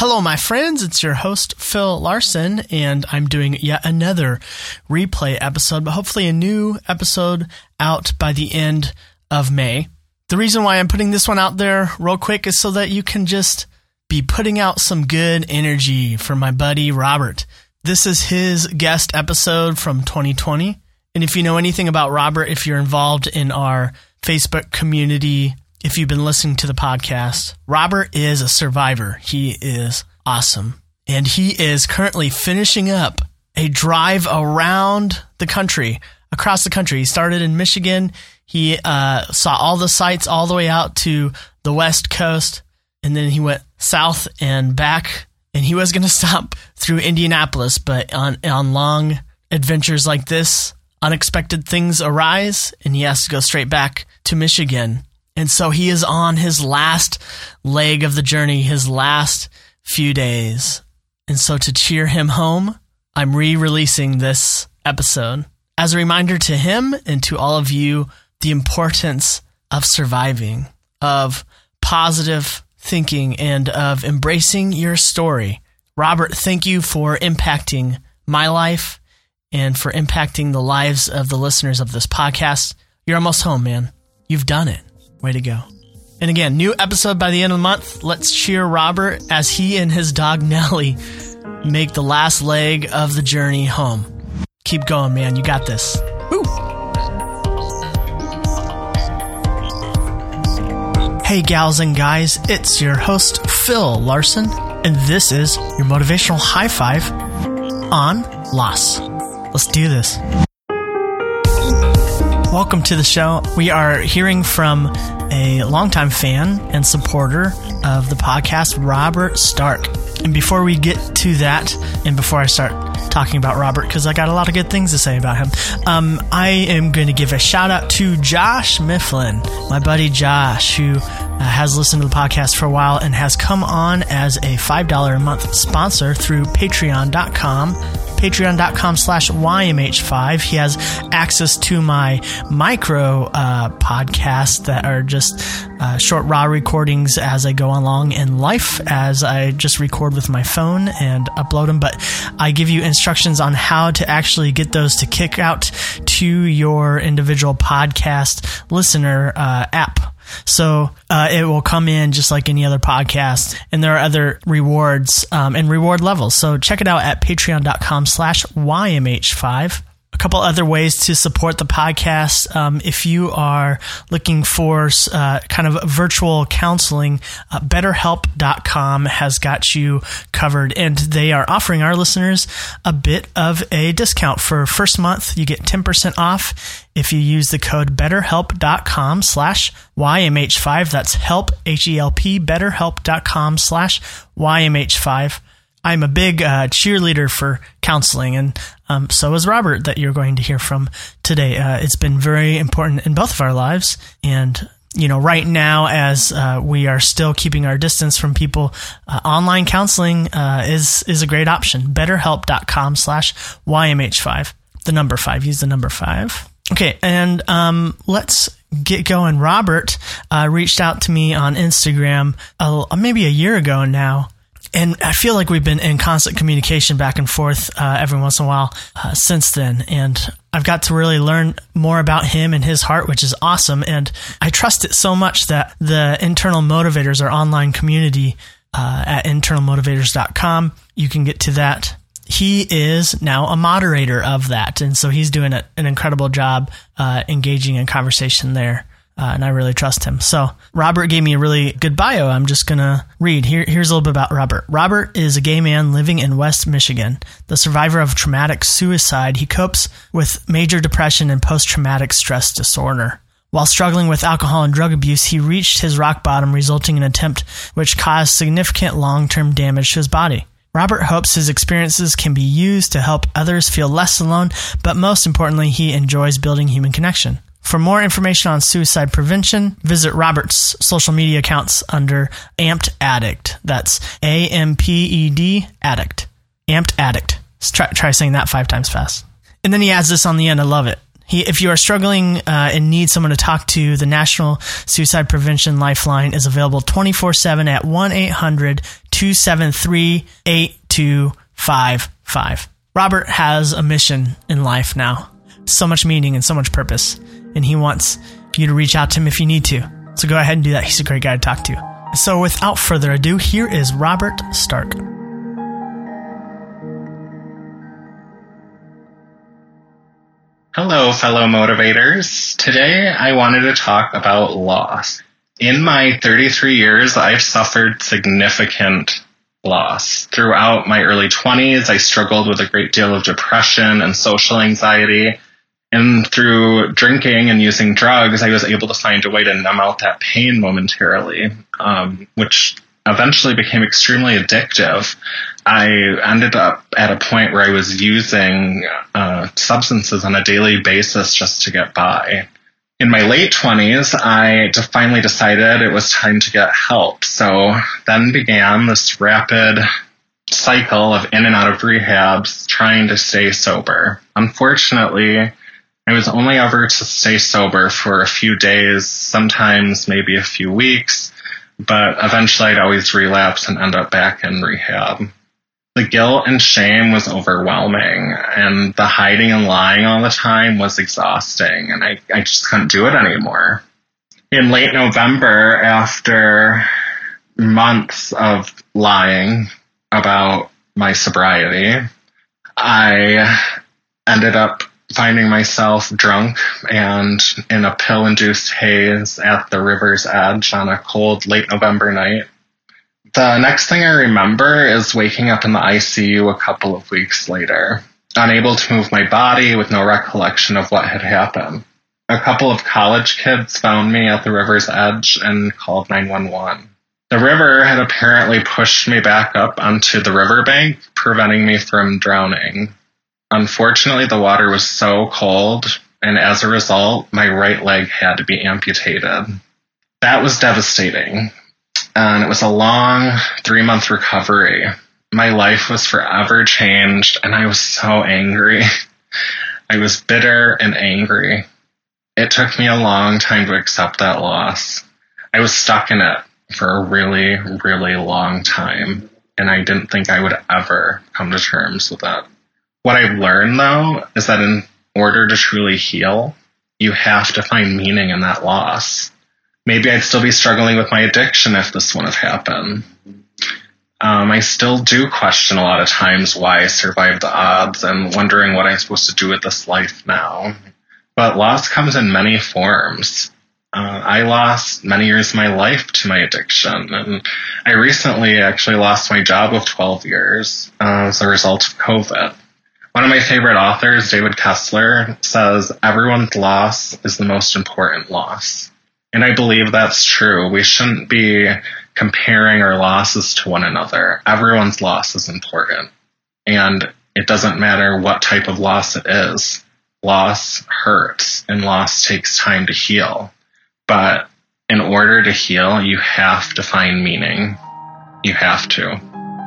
Hello, my friends. It's your host, Phil Larson, and I'm doing yet another replay episode, but hopefully a new episode out by the end of May. The reason why I'm putting this one out there real quick is so that you can just be putting out some good energy for my buddy Robert. This is his guest episode from 2020. And if you know anything about Robert, if you're involved in our Facebook community, if you've been listening to the podcast, Robert is a survivor. He is awesome. And he is currently finishing up a drive around the country, across the country. He started in Michigan. He uh, saw all the sights all the way out to the West Coast. And then he went south and back. And he was going to stop through Indianapolis, but on, on long adventures like this, unexpected things arise, and he has to go straight back to Michigan and so he is on his last leg of the journey, his last few days. And so to cheer him home, I'm re releasing this episode as a reminder to him and to all of you the importance of surviving, of positive thinking, and of embracing your story. Robert, thank you for impacting my life and for impacting the lives of the listeners of this podcast. You're almost home, man. You've done it. Way to go. And again, new episode by the end of the month. Let's cheer Robert as he and his dog Nellie make the last leg of the journey home. Keep going, man. You got this. Woo! Hey, gals and guys, it's your host, Phil Larson, and this is your motivational high five on loss. Let's do this. Welcome to the show. We are hearing from a longtime fan and supporter of the podcast, Robert Stark. And before we get to that, and before I start talking about Robert, because I got a lot of good things to say about him, um, I am going to give a shout out to Josh Mifflin, my buddy Josh, who uh, has listened to the podcast for a while and has come on as a $5 a month sponsor through patreon.com patreon.com slash YMH5. He has access to my micro uh, podcasts that are just uh, short raw recordings as I go along in life, as I just record with my phone and upload them. But I give you instructions on how to actually get those to kick out to your individual podcast listener uh, app. So uh, it will come in just like any other podcast, and there are other rewards um, and reward levels. So check it out at patreon.com slash YMH5 couple other ways to support the podcast. Um, if you are looking for uh, kind of virtual counseling, uh, BetterHelp.com has got you covered, and they are offering our listeners a bit of a discount for first month. You get ten percent off if you use the code BetterHelp.com slash YMH5. That's help H E L P BetterHelp.com slash YMH5. I'm a big uh, cheerleader for counseling, and um, so is Robert, that you're going to hear from today. Uh, it's been very important in both of our lives, and you know, right now, as uh, we are still keeping our distance from people, uh, online counseling uh, is is a great option. BetterHelp.com/slash YMH5. The number five. Use the number five. Okay, and um, let's get going. Robert uh, reached out to me on Instagram maybe a year ago now and I feel like we've been in constant communication back and forth uh, every once in a while uh, since then. And I've got to really learn more about him and his heart, which is awesome. And I trust it so much that the Internal Motivators, our online community uh, at internalmotivators.com, you can get to that. He is now a moderator of that. And so he's doing a, an incredible job uh, engaging in conversation there uh, and I really trust him. So Robert gave me a really good bio. I'm just gonna read. Here, here's a little bit about Robert. Robert is a gay man living in West Michigan. The survivor of traumatic suicide, he copes with major depression and post-traumatic stress disorder. While struggling with alcohol and drug abuse, he reached his rock bottom, resulting in an attempt which caused significant long-term damage to his body. Robert hopes his experiences can be used to help others feel less alone, but most importantly, he enjoys building human connection. For more information on suicide prevention, visit Robert's social media accounts under Amped Addict. That's A M P E D Addict. Amped Addict. Try, try saying that five times fast. And then he adds this on the end. I love it. He, if you are struggling uh, and need someone to talk to, the National Suicide Prevention Lifeline is available 24 7 at 1 800 273 8255. Robert has a mission in life now, so much meaning and so much purpose, and he wants you to reach out to him if you need to. So go ahead and do that. He's a great guy to talk to. So without further ado, here is Robert Stark. Hello, fellow motivators. Today I wanted to talk about loss. In my 33 years, I've suffered significant loss. Throughout my early 20s, I struggled with a great deal of depression and social anxiety. And through drinking and using drugs, I was able to find a way to numb out that pain momentarily, um, which eventually became extremely addictive. I ended up at a point where I was using uh, substances on a daily basis just to get by. In my late 20s, I finally decided it was time to get help. So then began this rapid cycle of in and out of rehabs trying to stay sober. Unfortunately, I was only ever to stay sober for a few days, sometimes maybe a few weeks but eventually I'd always relapse and end up back in rehab. The guilt and shame was overwhelming, and the hiding and lying all the time was exhausting, and I, I just couldn't do it anymore. In late November, after months of lying about my sobriety, I ended up finding myself drunk and in a pill induced haze at the river's edge on a cold late November night. The next thing I remember is waking up in the ICU a couple of weeks later, unable to move my body with no recollection of what had happened. A couple of college kids found me at the river's edge and called 911. The river had apparently pushed me back up onto the riverbank, preventing me from drowning. Unfortunately, the water was so cold, and as a result, my right leg had to be amputated. That was devastating, and it was a long three month recovery. My life was forever changed, and I was so angry. I was bitter and angry. It took me a long time to accept that loss. I was stuck in it for a really, really long time, and I didn't think I would ever come to terms with that. What I've learned though is that in order to truly heal, you have to find meaning in that loss. Maybe I'd still be struggling with my addiction if this wouldn't have happened. Um, I still do question a lot of times why I survived the odds and wondering what I'm supposed to do with this life now. But loss comes in many forms. Uh, I lost many years of my life to my addiction, and I recently actually lost my job of 12 years uh, as a result of COVID. One of my favorite authors, David Kessler, says everyone's loss is the most important loss. And I believe that's true. We shouldn't be comparing our losses to one another. Everyone's loss is important. And it doesn't matter what type of loss it is. Loss hurts and loss takes time to heal. But in order to heal, you have to find meaning. You have to.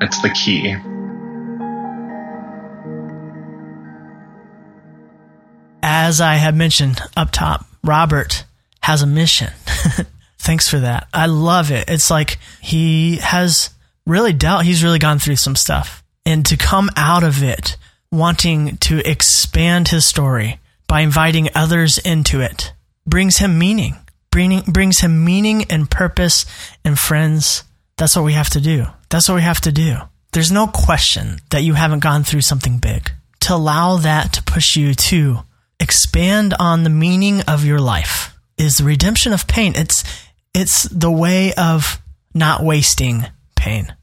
It's the key. As I had mentioned up top, Robert has a mission. Thanks for that. I love it. It's like he has really dealt, he's really gone through some stuff. And to come out of it wanting to expand his story by inviting others into it brings him meaning, bringing, brings him meaning and purpose and friends. That's what we have to do. That's what we have to do. There's no question that you haven't gone through something big. To allow that to push you to expand on the meaning of your life is the redemption of pain. It's it's the way of not wasting pain.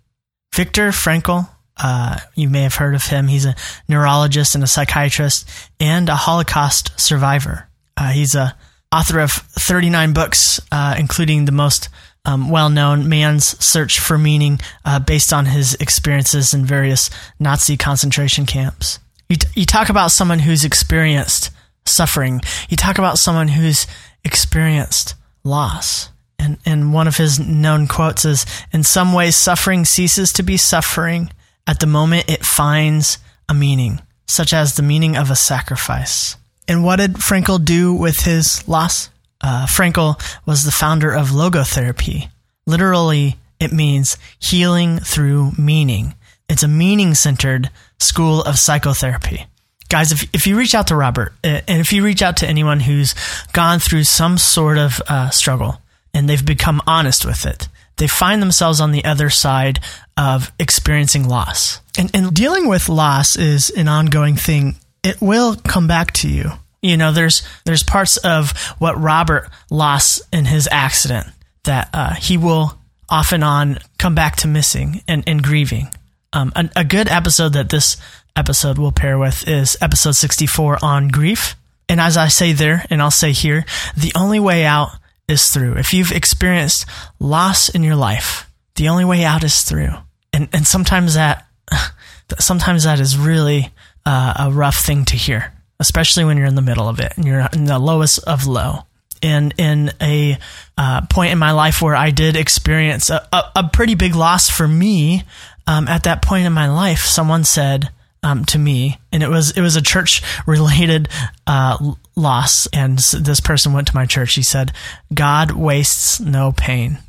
Viktor Frankl, uh, you may have heard of him. He's a neurologist and a psychiatrist and a Holocaust survivor. Uh, he's a author of 39 books, uh, including the most um, well-known "Man's Search for Meaning," uh, based on his experiences in various Nazi concentration camps. You, t- you talk about someone who's experienced suffering. You talk about someone who's experienced loss. And, and one of his known quotes is In some ways, suffering ceases to be suffering at the moment it finds a meaning, such as the meaning of a sacrifice. And what did Frankl do with his loss? Uh, Frankl was the founder of logotherapy. Literally, it means healing through meaning. It's a meaning centered school of psychotherapy. Guys, if, if you reach out to Robert uh, and if you reach out to anyone who's gone through some sort of uh, struggle and they've become honest with it, they find themselves on the other side of experiencing loss. And, and dealing with loss is an ongoing thing. It will come back to you. You know, there's there's parts of what Robert lost in his accident that uh, he will off and on come back to missing and, and grieving. Um, a, a good episode that this episode we'll pair with is episode 64 on grief. And as I say there, and I'll say here, the only way out is through. If you've experienced loss in your life, the only way out is through. And, and sometimes that, sometimes that is really uh, a rough thing to hear, especially when you're in the middle of it and you're in the lowest of low. And in a uh, point in my life where I did experience a, a, a pretty big loss for me, um, at that point in my life, someone said, um, to me, and it was it was a church related uh, loss. And this person went to my church. He said, "God wastes no pain."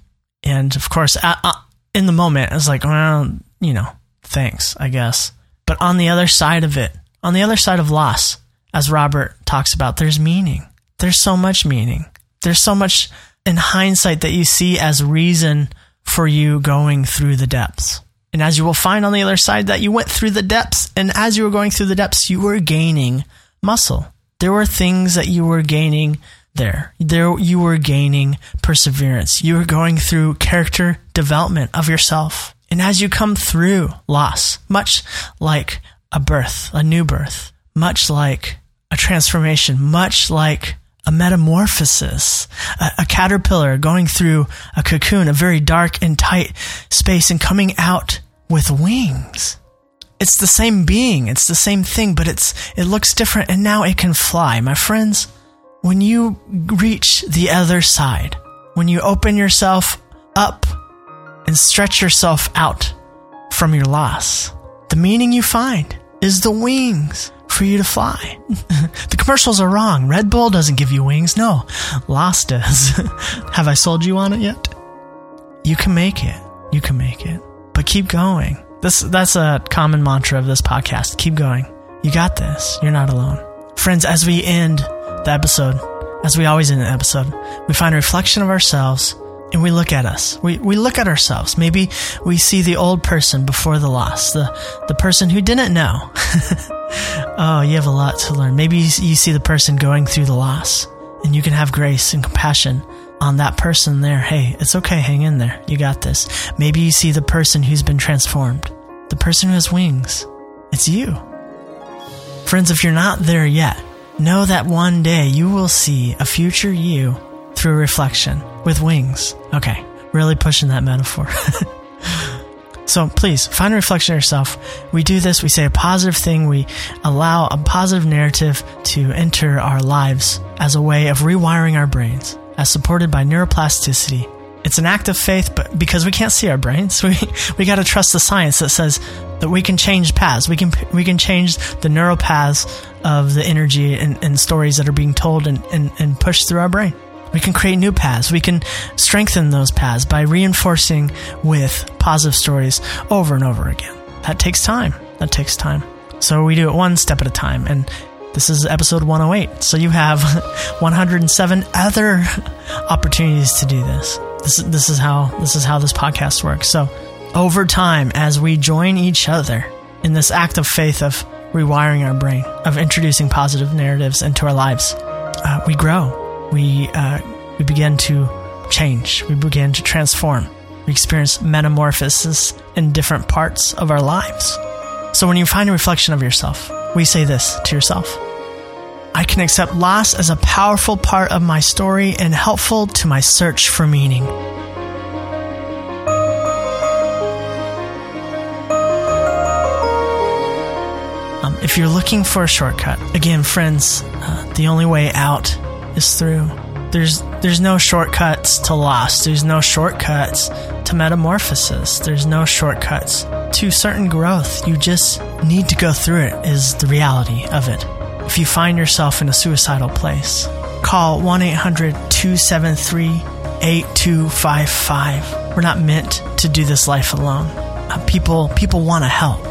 And of course, at, uh, in the moment, I was like, "Well, you know, thanks, I guess." But on the other side of it, on the other side of loss, as Robert talks about, there's meaning. There's so much meaning. There's so much in hindsight that you see as reason for you going through the depths. And as you will find on the other side, that you went through the depths, and as you were going through the depths, you were gaining muscle. There were things that you were gaining there. There you were gaining perseverance. You were going through character development of yourself. And as you come through loss, much like a birth, a new birth, much like a transformation, much like a metamorphosis, a, a, caterpillar going through a cocoon, a very dark and tight space, and coming out with wings. It's the same being, it's the same thing, but it's it looks different, and now it can fly. My friends, when you reach the other side, when you open yourself up and stretch yourself out from your loss, the meaning you find is the wings for you to fly. the commercials are wrong. Red Bull doesn't give you wings. No, Lost does. Have I sold you on it yet? You can make it. You can make it. But keep going. This that's a common mantra of this podcast. Keep going. You got this. You're not alone. Friends, as we end the episode, as we always end the episode, we find a reflection of ourselves and we look at us. We, we look at ourselves. Maybe we see the old person before the loss, the, the person who didn't know. oh, you have a lot to learn. Maybe you, you see the person going through the loss and you can have grace and compassion on that person there. Hey, it's okay. Hang in there. You got this. Maybe you see the person who's been transformed, the person who has wings. It's you. Friends, if you're not there yet, know that one day you will see a future you through reflection with wings. Okay, really pushing that metaphor. so please find reflection yourself. We do this, we say a positive thing, we allow a positive narrative to enter our lives as a way of rewiring our brains, as supported by neuroplasticity. It's an act of faith, but because we can't see our brains, we, we got to trust the science that says that we can change paths. We can we can change the neural paths of the energy and, and stories that are being told and, and, and pushed through our brain. We can create new paths. We can strengthen those paths by reinforcing with positive stories over and over again. That takes time. That takes time. So we do it one step at a time. And this is episode 108. So you have 107 other opportunities to do this. This, this is how this is how this podcast works. So over time, as we join each other in this act of faith of rewiring our brain, of introducing positive narratives into our lives, uh, we grow we uh, we begin to change. We begin to transform. We experience metamorphosis in different parts of our lives. So when you find a reflection of yourself, we say this to yourself. I can accept loss as a powerful part of my story and helpful to my search for meaning. Um, if you're looking for a shortcut, again, friends, uh, the only way out is through. There's there's no shortcuts to loss. There's no shortcuts to metamorphosis. There's no shortcuts to certain growth. You just need to go through it is the reality of it. if you find yourself in a suicidal place. Call 1 800 273 8255. We're not meant to do this life alone. Uh, people people want to help.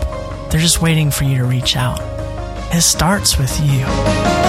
They're just waiting for you to reach out. It starts with you.